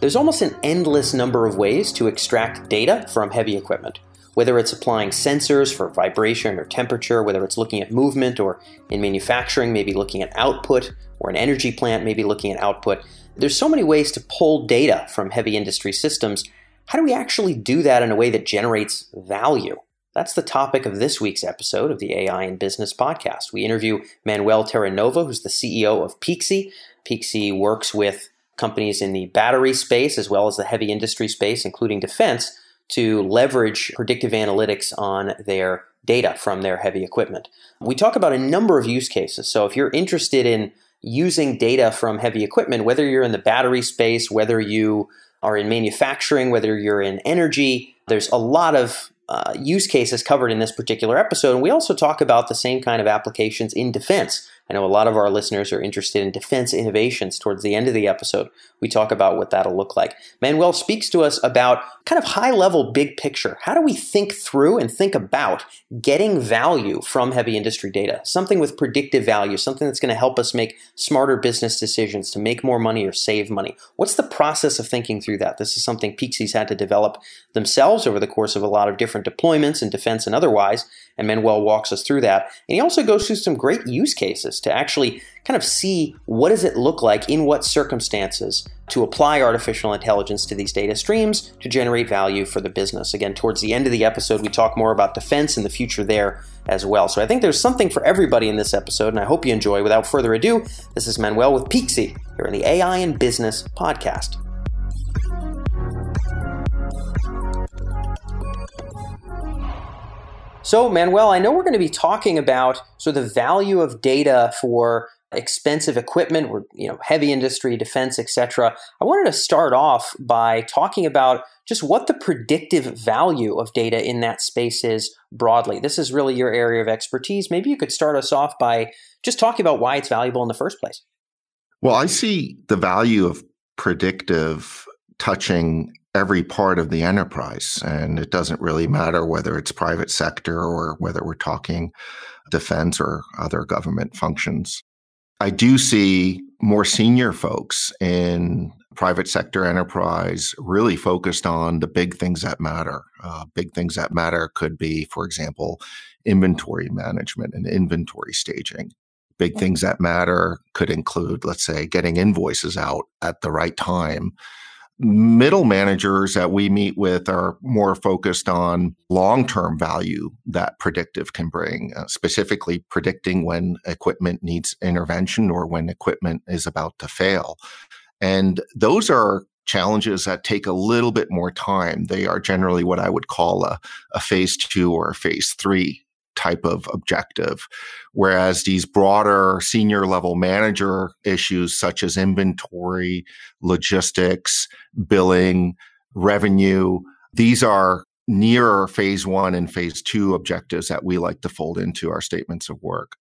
there's almost an endless number of ways to extract data from heavy equipment. Whether it's applying sensors for vibration or temperature, whether it's looking at movement, or in manufacturing, maybe looking at output, or an energy plant, maybe looking at output. There's so many ways to pull data from heavy industry systems. How do we actually do that in a way that generates value? That's the topic of this week's episode of the AI in Business podcast. We interview Manuel Terranova, who's the CEO of Peaxy. Peaxy works with companies in the battery space as well as the heavy industry space, including defense, to leverage predictive analytics on their data from their heavy equipment. We talk about a number of use cases. So if you're interested in using data from heavy equipment, whether you're in the battery space, whether you are in manufacturing, whether you're in energy, there's a lot of uh, use cases covered in this particular episode. And we also talk about the same kind of applications in defense. I know a lot of our listeners are interested in defense innovations towards the end of the episode. We talk about what that'll look like. Manuel speaks to us about kind of high level, big picture. How do we think through and think about getting value from heavy industry data? Something with predictive value, something that's going to help us make smarter business decisions to make more money or save money. What's the process of thinking through that? This is something Peaxy's had to develop themselves over the course of a lot of different deployments in defense and otherwise. And Manuel walks us through that. And he also goes through some great use cases to actually kind of see what does it look like in what circumstances to apply artificial intelligence to these data streams to generate value for the business. Again, towards the end of the episode, we talk more about defense and the future there as well. So I think there's something for everybody in this episode, and I hope you enjoy. Without further ado, this is Manuel with Peaxy here in the AI and Business podcast. So, Manuel, I know we're going to be talking about so the value of data for expensive equipment, or you know, heavy industry, defense, etc. I wanted to start off by talking about just what the predictive value of data in that space is broadly. This is really your area of expertise. Maybe you could start us off by just talking about why it's valuable in the first place. Well, I see the value of predictive touching every part of the enterprise. And it doesn't really matter whether it's private sector or whether we're talking defense or other government functions. I do see more senior folks in private sector enterprise really focused on the big things that matter. Uh, big things that matter could be, for example, inventory management and inventory staging. Big mm-hmm. things that matter could include, let's say, getting invoices out at the right time middle managers that we meet with are more focused on long-term value that predictive can bring uh, specifically predicting when equipment needs intervention or when equipment is about to fail. And those are challenges that take a little bit more time. They are generally what i would call a, a phase two or a phase three type of objective. Whereas these broader senior level manager issues, such as inventory, logistics, billing, revenue, these are nearer phase one and phase two objectives that we like to fold into our statements of work.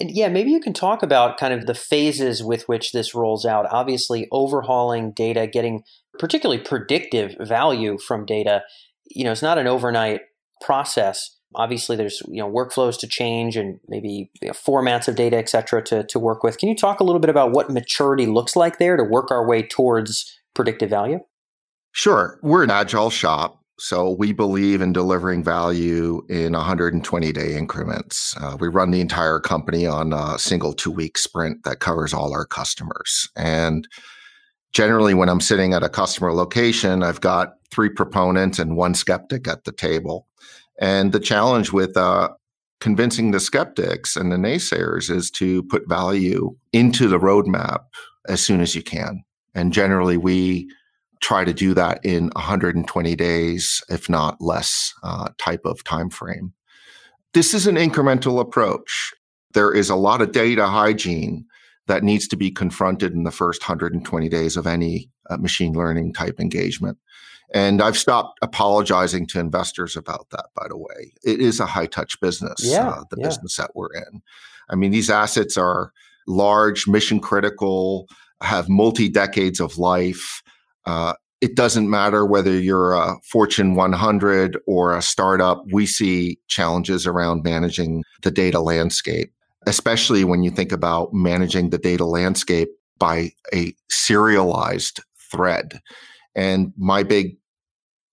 And yeah, maybe you can talk about kind of the phases with which this rolls out. Obviously, overhauling data, getting particularly predictive value from data, you know, it's not an overnight process obviously there's you know workflows to change and maybe you know, formats of data et cetera to, to work with can you talk a little bit about what maturity looks like there to work our way towards predictive value sure we're an agile shop so we believe in delivering value in 120 day increments. Uh, we run the entire company on a single two week sprint that covers all our customers. And generally, when I'm sitting at a customer location, I've got three proponents and one skeptic at the table. And the challenge with uh, convincing the skeptics and the naysayers is to put value into the roadmap as soon as you can. And generally, we try to do that in 120 days, if not less, uh, type of time frame. This is an incremental approach. There is a lot of data hygiene that needs to be confronted in the first 120 days of any uh, machine learning type engagement. And I've stopped apologizing to investors about that, by the way. It is a high touch business, yeah, uh, the yeah. business that we're in. I mean, these assets are large, mission critical, have multi decades of life. Uh, it doesn't matter whether you're a Fortune 100 or a startup, we see challenges around managing the data landscape, especially when you think about managing the data landscape by a serialized thread. And my big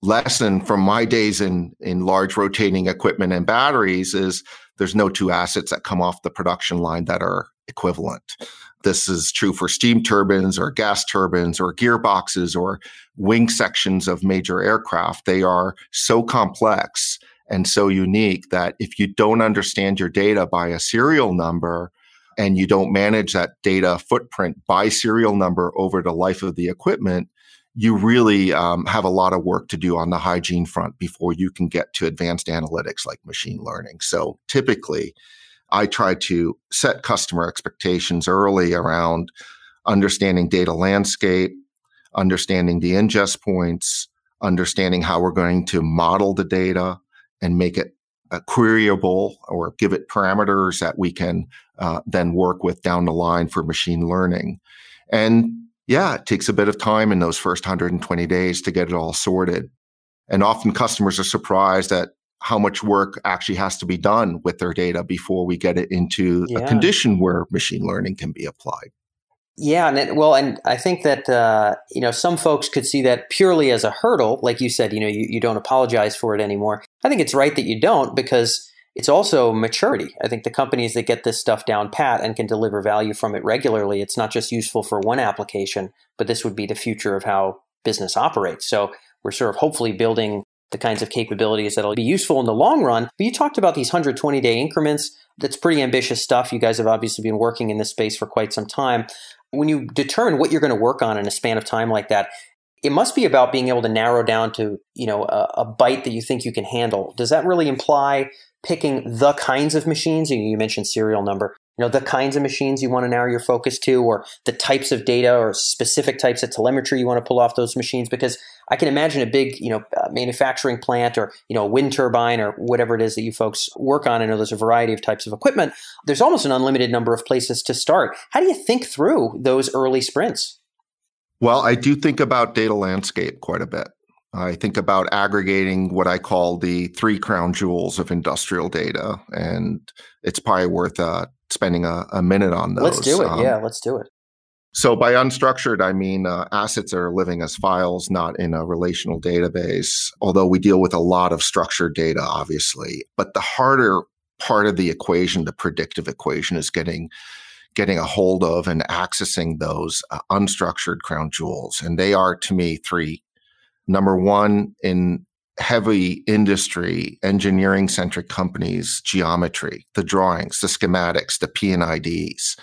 lesson from my days in in large rotating equipment and batteries is there's no two assets that come off the production line that are equivalent. This is true for steam turbines or gas turbines or gearboxes or wing sections of major aircraft. They are so complex and so unique that if you don't understand your data by a serial number and you don't manage that data footprint by serial number over the life of the equipment, you really um, have a lot of work to do on the hygiene front before you can get to advanced analytics like machine learning. So typically, I try to set customer expectations early around understanding data landscape, understanding the ingest points, understanding how we're going to model the data and make it uh, queryable or give it parameters that we can uh, then work with down the line for machine learning. And yeah, it takes a bit of time in those first 120 days to get it all sorted. And often customers are surprised at how much work actually has to be done with their data before we get it into yeah. a condition where machine learning can be applied. Yeah, and it, well, and I think that uh, you know some folks could see that purely as a hurdle, like you said. You know, you, you don't apologize for it anymore. I think it's right that you don't because it's also maturity. I think the companies that get this stuff down pat and can deliver value from it regularly, it's not just useful for one application, but this would be the future of how business operates. So we're sort of hopefully building the kinds of capabilities that'll be useful in the long run. But you talked about these 120 day increments. That's pretty ambitious stuff. You guys have obviously been working in this space for quite some time. When you determine what you're going to work on in a span of time like that, it must be about being able to narrow down to you know a, a bite that you think you can handle. Does that really imply picking the kinds of machines. You mentioned serial number. You know, the kinds of machines you want to narrow your focus to, or the types of data or specific types of telemetry you want to pull off those machines. Because I can imagine a big, you know, uh, manufacturing plant or, you know, a wind turbine or whatever it is that you folks work on. I know there's a variety of types of equipment. There's almost an unlimited number of places to start. How do you think through those early sprints? Well, I do think about data landscape quite a bit. I think about aggregating what I call the three crown jewels of industrial data, and it's probably worth uh, spending a, a, minute on those. Let's do it. Um, yeah, let's do it. So, by unstructured, I mean uh, assets that are living as files, not in a relational database, although we deal with a lot of structured data, obviously. But the harder part of the equation, the predictive equation, is getting getting a hold of and accessing those uh, unstructured crown jewels. And they are, to me, three Number one, in heavy industry, engineering centric companies, geometry, the drawings, the schematics, the P&IDs.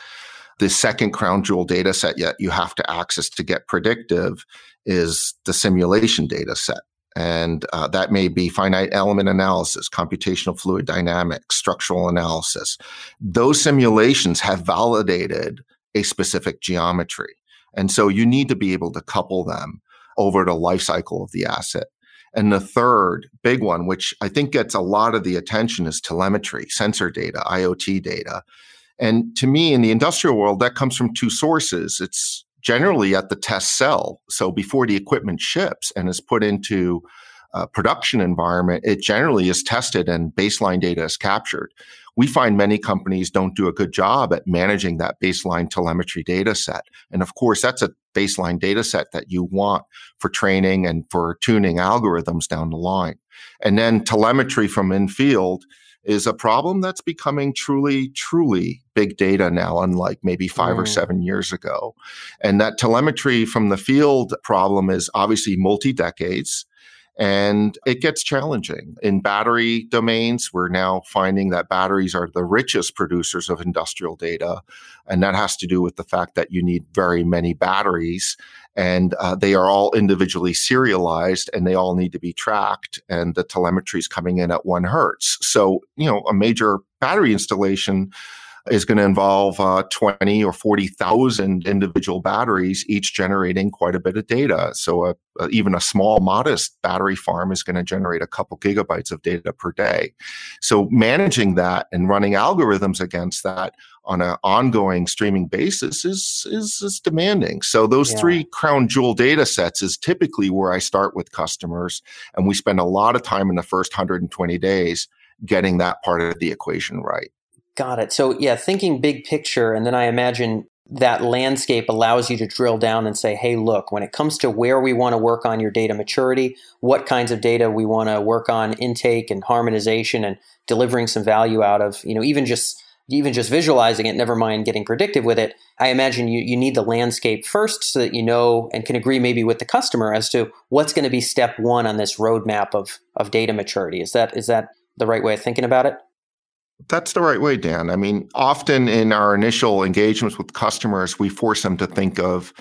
The second crown jewel data set yet you have to access to get predictive is the simulation data set. And uh, that may be finite element analysis, computational fluid dynamics, structural analysis. Those simulations have validated a specific geometry. And so you need to be able to couple them over the life cycle of the asset. And the third big one, which I think gets a lot of the attention, is telemetry, sensor data, IoT data. And to me, in the industrial world, that comes from two sources. It's generally at the test cell. So before the equipment ships and is put into a production environment, it generally is tested and baseline data is captured. We find many companies don't do a good job at managing that baseline telemetry data set. And of course, that's a baseline data set that you want for training and for tuning algorithms down the line. And then telemetry from in field is a problem that's becoming truly, truly big data now, unlike maybe five mm. or seven years ago. And that telemetry from the field problem is obviously multi decades. And it gets challenging. In battery domains, we're now finding that batteries are the richest producers of industrial data. And that has to do with the fact that you need very many batteries and uh, they are all individually serialized and they all need to be tracked. And the telemetry is coming in at one hertz. So, you know, a major battery installation is going to involve uh, 20 or 40,000 individual batteries, each generating quite a bit of data. So a, a, even a small, modest battery farm is going to generate a couple gigabytes of data per day. So managing that and running algorithms against that on an ongoing streaming basis is, is, is demanding. So those yeah. three crown jewel data sets is typically where I start with customers. And we spend a lot of time in the first 120 days getting that part of the equation right. Got it. So yeah, thinking big picture, and then I imagine that landscape allows you to drill down and say, hey, look, when it comes to where we want to work on your data maturity, what kinds of data we want to work on intake and harmonization and delivering some value out of, you know, even just even just visualizing it, never mind getting predictive with it, I imagine you, you need the landscape first so that you know and can agree maybe with the customer as to what's going to be step one on this roadmap of, of data maturity. Is that is that the right way of thinking about it? That's the right way, Dan. I mean, often in our initial engagements with customers, we force them to think of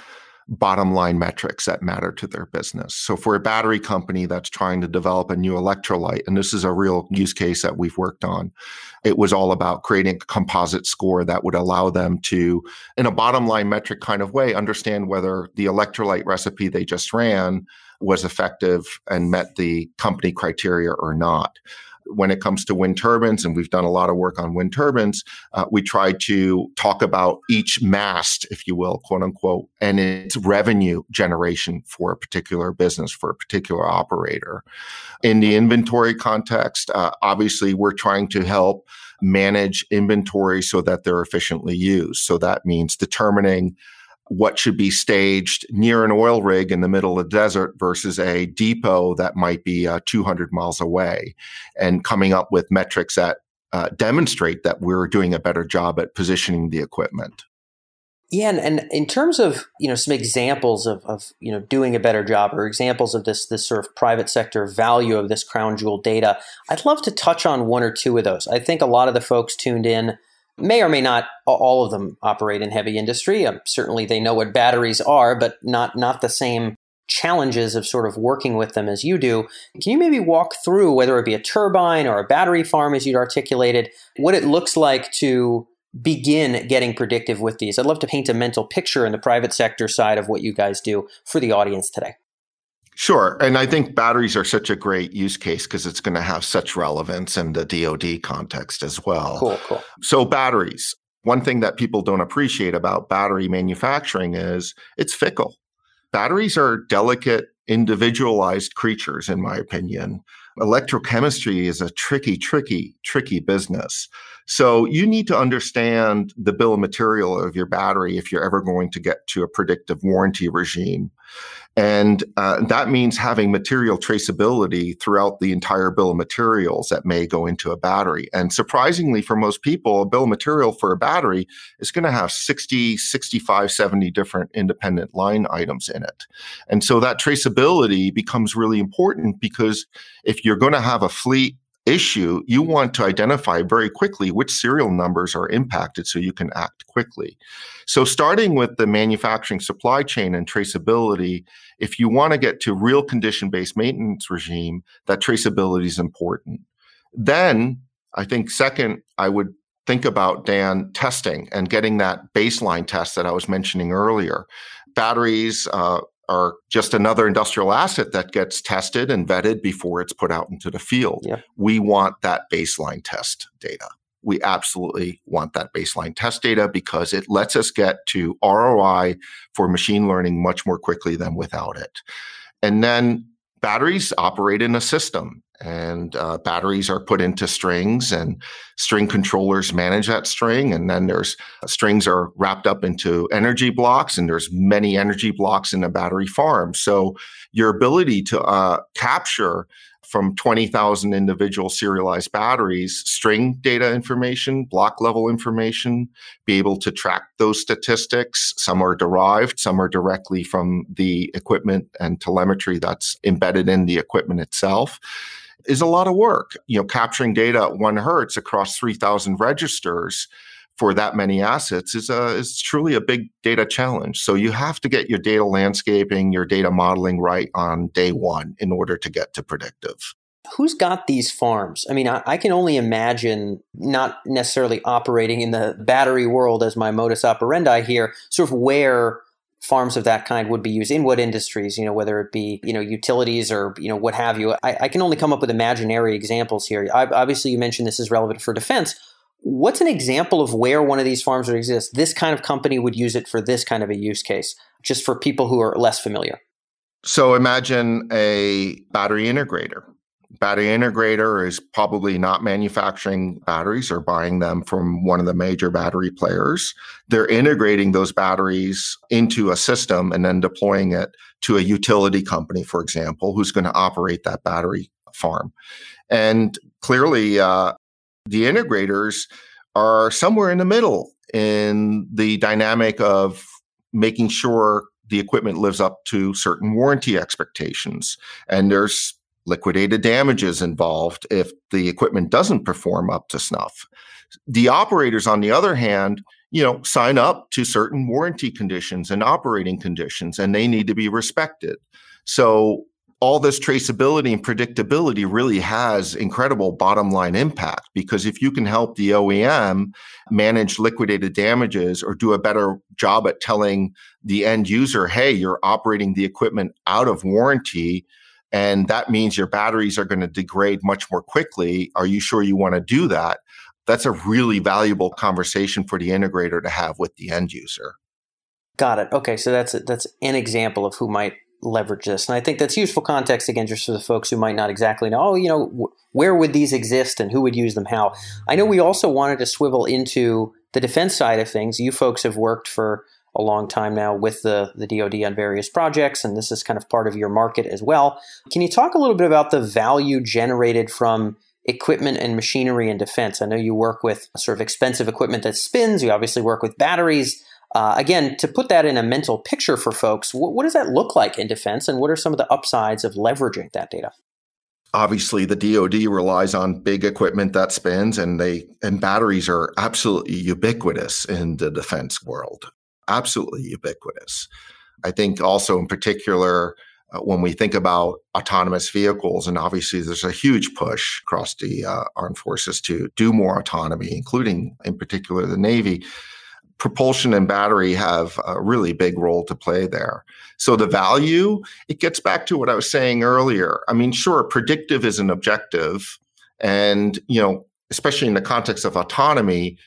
bottom line metrics that matter to their business. So for a battery company that's trying to develop a new electrolyte, and this is a real use case that we've worked on, it was all about creating a composite score that would allow them to, in a bottom line metric kind of way, understand whether the electrolyte recipe they just ran was effective and met the company criteria or not when it comes to wind turbines, and we've done a lot of work on wind turbines, uh, we try to talk about each mast, if you will, quote unquote, and its revenue generation for a particular business, for a particular operator. In the inventory context, uh, obviously, we're trying to help manage inventory so that they're efficiently used. So that means determining what should be staged near an oil rig in the middle of the desert versus a depot that might be uh, 200 miles away, and coming up with metrics that uh, demonstrate that we're doing a better job at positioning the equipment. Yeah, and, and, in terms of you know some examples of, of you know doing a better job or examples of this this sort of private sector value of this crown jewel data, I'd love to touch on one or two of those. I think a lot of the folks tuned in may or may not all of them operate in heavy industry. Um, certainly, they know what batteries are, but not not the same challenges of sort of working with them as you do. Can you maybe walk through whether it be a turbine or a battery farm, as you'd articulated, what it looks like to begin getting predictive with these? I'd love to paint a mental picture in the private sector side of what you guys do for the audience today. Sure. And I think batteries are such a great use case because it's going to have such relevance in the DoD context as well. Cool, cool. So, batteries. One thing that people don't appreciate about battery manufacturing is it's fickle. Batteries are delicate, individualized creatures, in my opinion. Electrochemistry is a tricky, tricky, tricky business. So you need to understand the bill of material of your battery if you're ever going to get to a predictive warranty regime. And uh, that means having material traceability throughout the entire bill of materials that may go into a battery. And surprisingly, for most people, a bill of material for a battery is going to have 60, 65, 70 different independent line items in it. And so that traceability becomes really important because if you're going to have a fleet issue, you want to identify very quickly which serial numbers are impacted so you can act quickly. So, starting with the manufacturing supply chain and traceability, if you want to get to real condition based maintenance regime, that traceability is important. Then, I think, second, I would think about Dan testing and getting that baseline test that I was mentioning earlier. Batteries, uh, are just another industrial asset that gets tested and vetted before it's put out into the field. Yeah. We want that baseline test data. We absolutely want that baseline test data because it lets us get to ROI for machine learning much more quickly than without it. And then batteries operate in a system and uh, batteries are put into strings and string controllers manage that string and then there's uh, strings are wrapped up into energy blocks and there's many energy blocks in a battery farm so your ability to uh, capture from 20,000 individual serialized batteries, string data information, block level information, be able to track those statistics. Some are derived, some are directly from the equipment and telemetry that's embedded in the equipment itself is a lot of work. You know, capturing data at one hertz across 3,000 registers for that many assets is a is truly a big data challenge. So you have to get your data landscaping, your data modeling right on day one in order to get to predictive. Who's got these farms? I mean, I, I can only imagine not necessarily operating in the battery world as my modus operandi here, sort of where farms of that kind would be used in what industries you know whether it be you know utilities or you know what have you. I, I can only come up with imaginary examples here. I, obviously you mentioned this is relevant for defense. What's an example of where one of these farms would exist? This kind of company would use it for this kind of a use case just for people who are less familiar. So imagine a battery integrator battery integrator is probably not manufacturing batteries or buying them from one of the major battery players. They're integrating those batteries into a system and then deploying it to a utility company, for example, who's going to operate that battery farm. And clearly, uh, the integrators are somewhere in the middle in the dynamic of making sure the equipment lives up to certain warranty expectations. And there's liquidated damages involved if the equipment doesn't perform up to snuff. The operators, on the other hand, you know, sign up to certain warranty conditions and operating conditions, and they need to be respected. So all this traceability and predictability really has incredible bottom line impact because if you can help the OEM manage liquidated damages or do a better job at telling the end user, hey, you're operating the equipment out of warranty. And that means your batteries are going to degrade much more quickly. Are you sure you want to do that? That's a really valuable conversation for the integrator to have with the end user. Got it. Okay, so that's that's an example of who might leverage this. And I think that's useful context again, just for the folks who might not exactly know, oh, you know, where would these exist and who would use them how. I know we also wanted to swivel into the defense side of things. You folks have worked for a long time now with the, the DoD on various projects, and this is kind of part of your market as well. Can you talk a little bit about the value generated from equipment and machinery in defense? I know you work with sort of expensive equipment that spins. You obviously work with batteries. Uh, again, to put that in a mental picture for folks, what, what does that look like in defense, and what are some of the upsides of leveraging that data? obviously the DoD relies on big equipment that spins and they and batteries are absolutely ubiquitous in the defense world absolutely ubiquitous i think also in particular uh, when we think about autonomous vehicles and obviously there's a huge push across the uh, armed forces to do more autonomy including in particular the navy propulsion and battery have a really big role to play there. So the value, it gets back to what I was saying earlier. I mean, sure, predictive is an objective. And, you know, especially in the context of autonomy,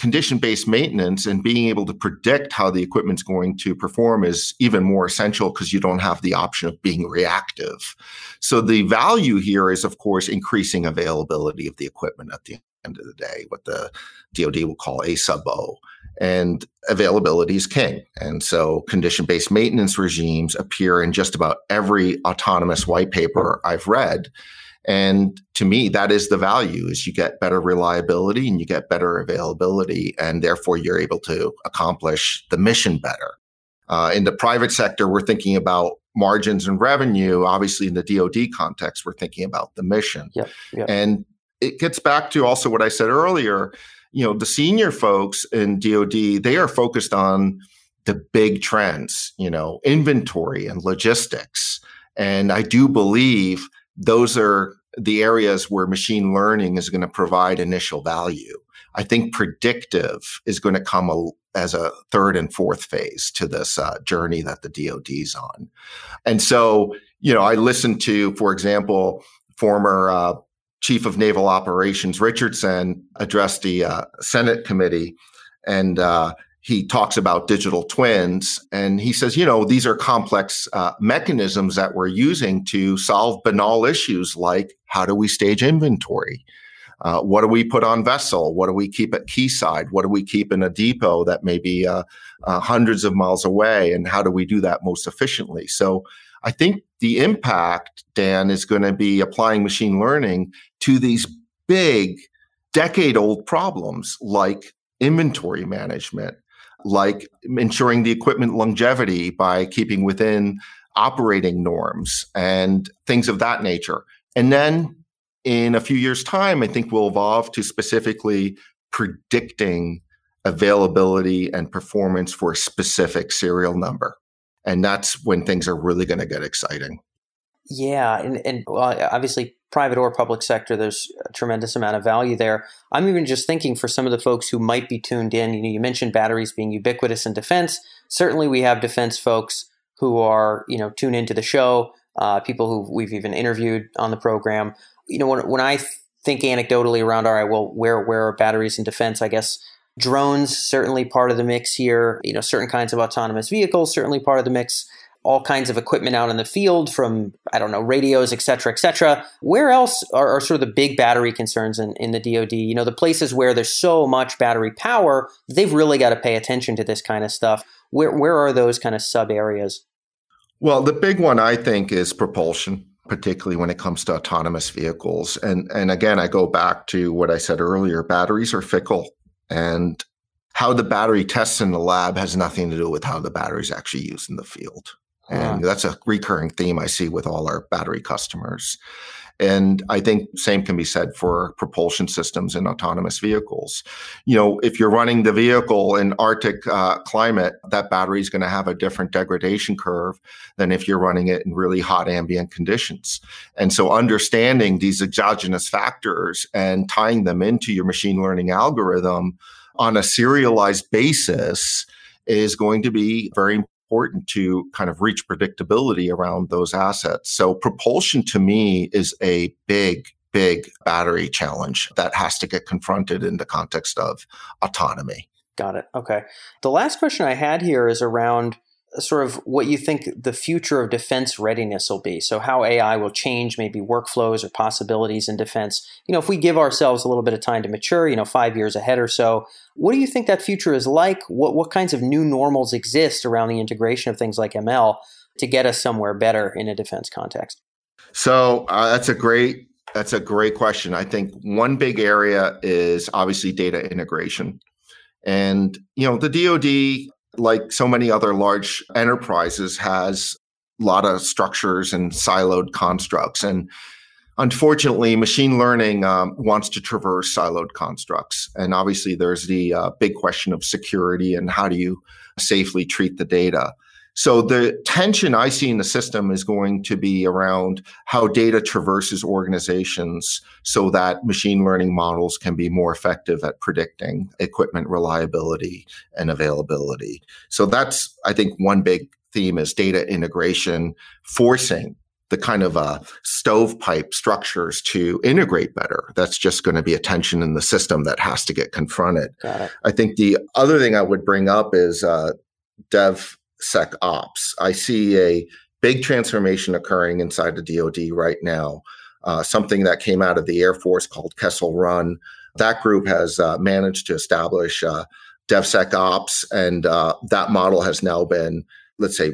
condition based maintenance and being able to predict how the equipment's going to perform is even more essential because you don't have the option of being reactive. So the value here is, of course, increasing availability of the equipment at the end of the day, what the DoD will call a sub O and availability is king. And so condition based maintenance regimes appear in just about every autonomous white paper I've read. And to me, that is the value is you get better reliability and you get better availability, and therefore you're able to accomplish the mission better. Uh, in the private sector, we're thinking about margins and revenue. Obviously, in the DoD context, we're thinking about the mission. Yep, yep. And it gets back to also what I said earlier you know, the senior folks in DoD, they are focused on the big trends, you know, inventory and logistics. And I do believe those are the areas where machine learning is going to provide initial value. I think predictive is going to come a, as a third and fourth phase to this uh, journey that the DoD's on. And so, you know, I listened to, for example, former uh, Chief of Naval Operations Richardson addressed the uh, Senate committee, and uh, he talks about digital twins. And he says, you know, these are complex uh, mechanisms that we're using to solve banal issues like how do we stage inventory? Uh, what do we put on vessel? What do we keep at quayside? What do we keep in a depot that may be uh, uh, hundreds of miles away? And how do we do that most efficiently? So I think the impact, Dan, is going to be applying machine learning to these big decade old problems like inventory management, like ensuring the equipment longevity by keeping within operating norms and things of that nature. And then in a few years' time, I think we'll evolve to specifically predicting availability and performance for a specific serial number. And that's when things are really going to get exciting. Yeah, and, and obviously, private or public sector, there's a tremendous amount of value there. I'm even just thinking for some of the folks who might be tuned in. You know, you mentioned batteries being ubiquitous in defense. Certainly, we have defense folks who are you know tune into the show. Uh, people who we've even interviewed on the program. You know, when when I think anecdotally around, all right, well, where where are batteries in defense? I guess drones certainly part of the mix here. You know, certain kinds of autonomous vehicles certainly part of the mix all kinds of equipment out in the field from, I don't know, radios, et cetera, et cetera. Where else are, are sort of the big battery concerns in, in the DoD? You know, the places where there's so much battery power, they've really got to pay attention to this kind of stuff. Where, where are those kind of sub areas? Well, the big one I think is propulsion particularly when it comes to autonomous vehicles. And and again, I go back to what I said earlier, batteries are fickle and how the battery tests in the lab has nothing to do with how the battery is actually used in the field. And that's a recurring theme I see with all our battery customers. And I think same can be said for propulsion systems in autonomous vehicles. You know, if you're running the vehicle in Arctic uh, climate, that battery is going to have a different degradation curve than if you're running it in really hot ambient conditions. And so understanding these exogenous factors and tying them into your machine learning algorithm on a serialized basis is going to be very important to kind of reach predictability around those assets. So propulsion to me is a big, big battery challenge that has to get confronted in the context of autonomy. Got it. Okay. The last question I had here is around sort of what you think the future of defense readiness will be. So, how AI will change maybe workflows or possibilities in defense. You know, if we give ourselves a little bit of time to mature, you know, five years ahead or so, what do you think that future is like? What, what kinds of new normals exist around the integration of things like ML to get us somewhere better in a defense context? So, uh, that's a great that's a great question. I think one big area is obviously data integration. And, you know, the DoD like so many other large enterprises, has a lot of structures and siloed constructs. And unfortunately, machine learning um, wants to traverse siloed constructs. And obviously, there's the uh, big question of security and how do you safely treat the data. So the tension I see in the system is going to be around how data traverses organizations so that machine learning models can be more effective at predicting equipment reliability and availability. So that's, I think, one big theme is data integration, forcing the kind of uh, stovepipe structures to integrate better. That's just going to be a tension in the system that has to get confronted. I think the other thing I would bring up is uh, dev SecOps. I see a big transformation occurring inside the DoD right now. Uh, something that came out of the Air Force called Kessel Run. That group has uh, managed to establish uh, DevSecOps, and uh, that model has now been, let's say,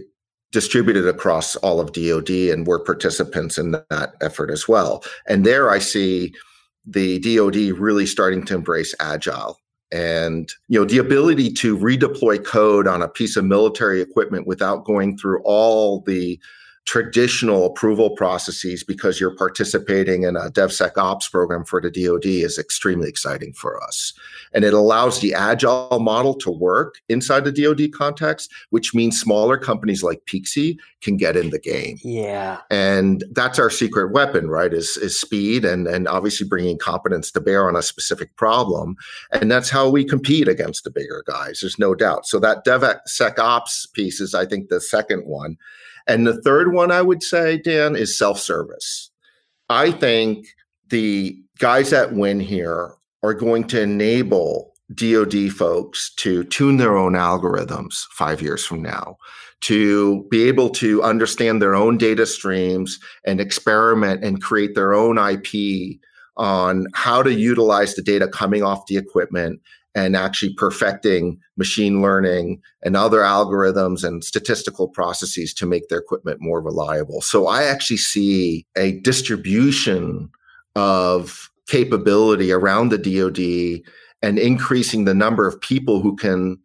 distributed across all of DoD, and we're participants in that effort as well. And there, I see the DoD really starting to embrace agile and you know the ability to redeploy code on a piece of military equipment without going through all the traditional approval processes because you're participating in a DevSecOps program for the DoD is extremely exciting for us. And it allows the agile model to work inside the DoD context, which means smaller companies like Peaxy can get in the game. Yeah. And that's our secret weapon, right? Is, is speed and, and obviously bringing competence to bear on a specific problem. And that's how we compete against the bigger guys. There's no doubt. So that DevSecOps piece is, I think, the second one. And the third one I would say, Dan, is self service. I think the guys that win here are going to enable DoD folks to tune their own algorithms five years from now, to be able to understand their own data streams and experiment and create their own IP on how to utilize the data coming off the equipment and actually perfecting machine learning and other algorithms and statistical processes to make their equipment more reliable. So I actually see a distribution of capability around the DoD and increasing the number of people who can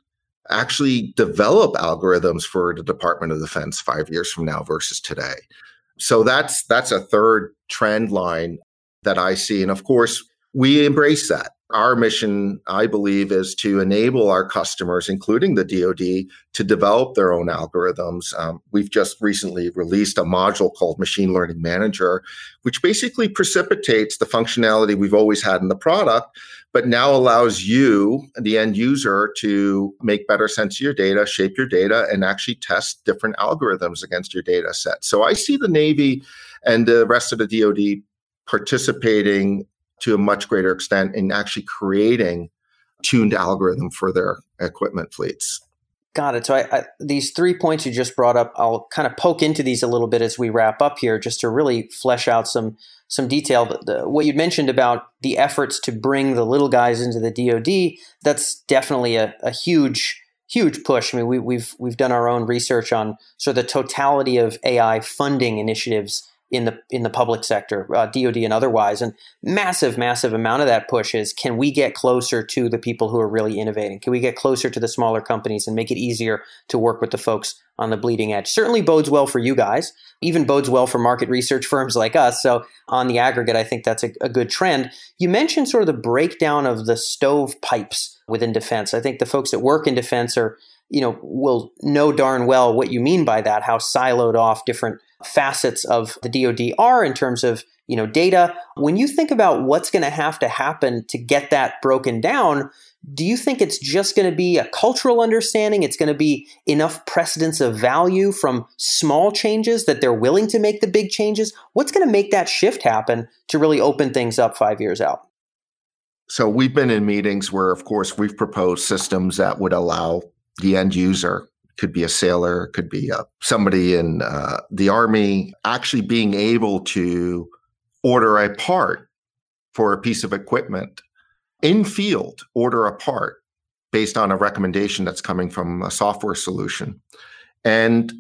actually develop algorithms for the Department of Defense 5 years from now versus today. So that's that's a third trend line that I see and of course we embrace that our mission, I believe, is to enable our customers, including the DoD, to develop their own algorithms. Um, we've just recently released a module called Machine Learning Manager, which basically precipitates the functionality we've always had in the product, but now allows you, the end user, to make better sense of your data, shape your data, and actually test different algorithms against your data set. So I see the Navy and the rest of the DoD participating to a much greater extent in actually creating tuned algorithm for their equipment fleets. Got it. So I, I, these three points you just brought up, I'll kind of poke into these a little bit as we wrap up here, just to really flesh out some some detail. The, the, what you mentioned about the efforts to bring the little guys into the DoD, that's definitely a, a huge huge push. I mean, we, we've we've done our own research on sort of the totality of AI funding initiatives in the in the public sector, uh, DoD and otherwise, and massive, massive amount of that push is can we get closer to the people who are really innovating? Can we get closer to the smaller companies and make it easier to work with the folks on the bleeding edge? Certainly bodes well for you guys, even bodes well for market research firms like us. So on the aggregate, I think that's a, a good trend. You mentioned sort of the breakdown of the stovepipes within defense. I think the folks that work in defense are you know will know darn well what you mean by that how siloed off different facets of the DoD are in terms of you know data. When you think about what's going to have to happen to get that broken down, do you think it's just going to be a cultural understanding? It's going to be enough precedence of value from small changes that they're willing to make the big changes? What's going to make that shift happen to really open things up five years out? So we've been in meetings where, of course, we've proposed systems that would allow the end user could be a sailor, could be uh, somebody in uh, the army, actually being able to order a part for a piece of equipment in field, order a part based on a recommendation that's coming from a software solution. And,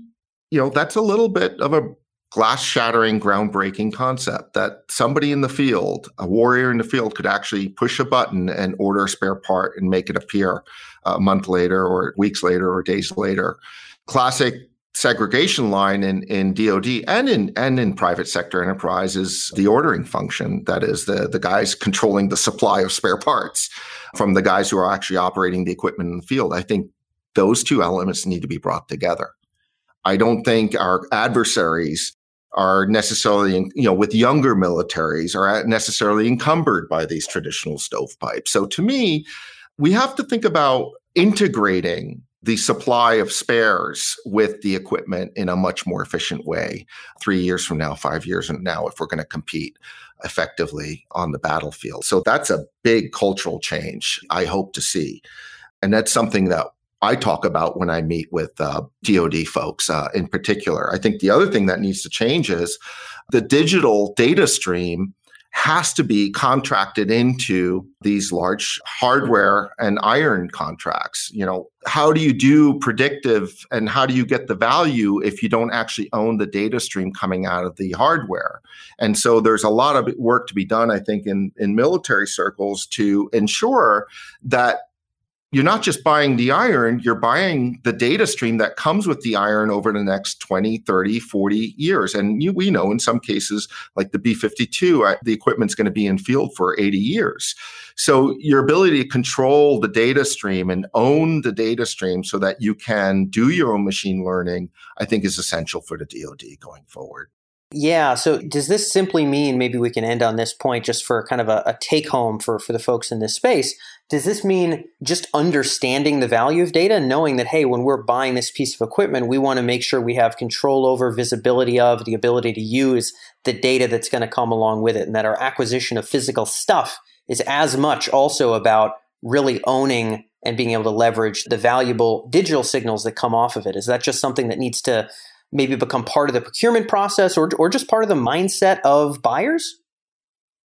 you know, that's a little bit of a glass shattering, groundbreaking concept that somebody in the field, a warrior in the field, could actually push a button and order a spare part and make it appear a month later or weeks later or days later. Classic segregation line in, in DoD and in and in private sector enterprise is the ordering function. That is the the guys controlling the supply of spare parts from the guys who are actually operating the equipment in the field. I think those two elements need to be brought together. I don't think our adversaries are necessarily, you know, with younger militaries are necessarily encumbered by these traditional stovepipes. So to me, we have to think about integrating the supply of spares with the equipment in a much more efficient way three years from now, five years from now, if we're going to compete effectively on the battlefield. So that's a big cultural change I hope to see. And that's something that I talk about when I meet with uh, DoD folks uh, in particular. I think the other thing that needs to change is the digital data stream has to be contracted into these large hardware and iron contracts. You know, how do you do predictive and how do you get the value if you don't actually own the data stream coming out of the hardware? And so there's a lot of work to be done, I think, in, in military circles to ensure that you're not just buying the iron, you're buying the data stream that comes with the iron over the next 20, 30, 40 years. And you, we know in some cases, like the B 52, uh, the equipment's going to be in field for 80 years. So your ability to control the data stream and own the data stream so that you can do your own machine learning, I think is essential for the DoD going forward. Yeah. So does this simply mean maybe we can end on this point just for kind of a, a, take home for, for the folks in this space? Does this mean just understanding the value of data and knowing that, hey, when we're buying this piece of equipment, we want to make sure we have control over, visibility of, the ability to use the data that's going to come along with it, and that our acquisition of physical stuff is as much also about really owning and being able to leverage the valuable digital signals that come off of it? Is that just something that needs to maybe become part of the procurement process or, or just part of the mindset of buyers?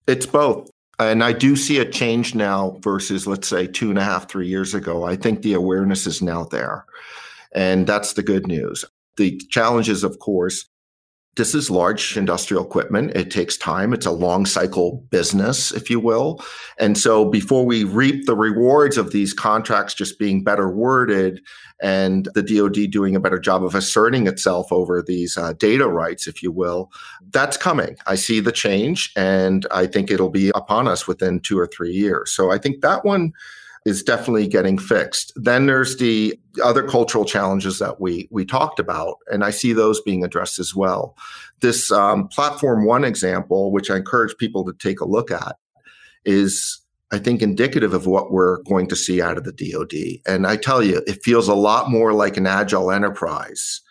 It's both. And I do see a change now versus, let's say, two and a half, three years ago. I think the awareness is now there. And that's the good news. The challenges, of course, this is large industrial equipment. It takes time. It's a long cycle business, if you will. And so before we reap the rewards of these contracts just being better worded and the DoD doing a better job of asserting itself over these uh, data rights, if you will, that's coming. I see the change and I think it'll be upon us within two or three years. So I think that one is definitely getting fixed. Then there's the other cultural challenges that we we talked about, and I see those being addressed as well. This um, platform one example, which I encourage people to take a look at, is I think indicative of what we're going to see out of the DoD. And I tell you, it feels a lot more like an agile enterprise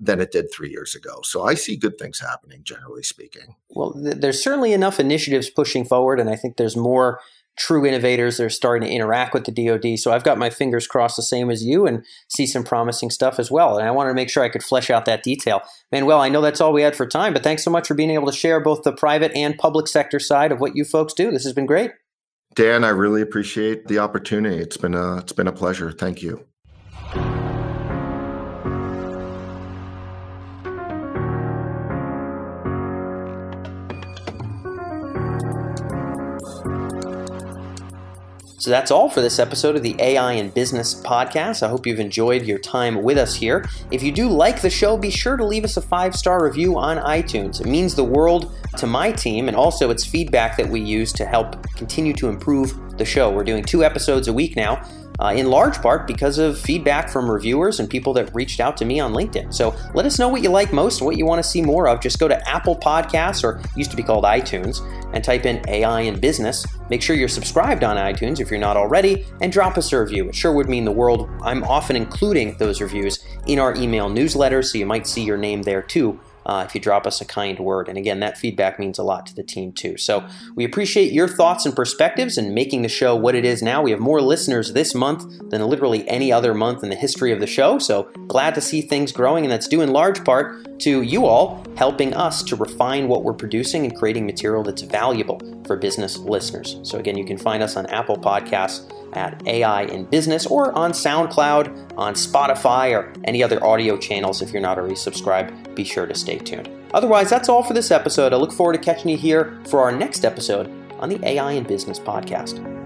than it did three years ago. So I see good things happening, generally speaking. Well, th- there's certainly enough initiatives pushing forward, and I think there's more true innovators that are starting to interact with the DoD. So I've got my fingers crossed the same as you and see some promising stuff as well. And I wanted to make sure I could flesh out that detail. Manuel, I know that's all we had for time, but thanks so much for being able to share both the private and public sector side of what you folks do. This has been great. Dan, I really appreciate the opportunity. It's been a it's been a pleasure. Thank you. So that's all for this episode of the AI and Business podcast. I hope you've enjoyed your time with us here. If you do like the show, be sure to leave us a five star review on iTunes. It means the world to my team, and also it's feedback that we use to help continue to improve the show. We're doing two episodes a week now uh, in large part because of feedback from reviewers and people that reached out to me on LinkedIn. So let us know what you like most and what you want to see more of. Just go to Apple Podcasts, or used to be called iTunes, and type in AI in Business. Make sure you're subscribed on iTunes if you're not already, and drop us a review. It sure would mean the world. I'm often including those reviews in our email newsletter, so you might see your name there too uh, if you drop us a kind word. And again, that feedback means a lot to the team too. So we appreciate your thoughts and perspectives and making the show what it is now. We have more listeners this month than literally any other month in the history of the show. So glad to see things growing, and that's due in large part to you all helping us to refine what we're producing and creating material that's valuable for business listeners. So again, you can find us on Apple Podcasts at AI in Business or on SoundCloud, on Spotify, or any other audio channels. If you're not already subscribed, be sure to stay tuned. Otherwise, that's all for this episode. I look forward to catching you here for our next episode on the AI in Business podcast.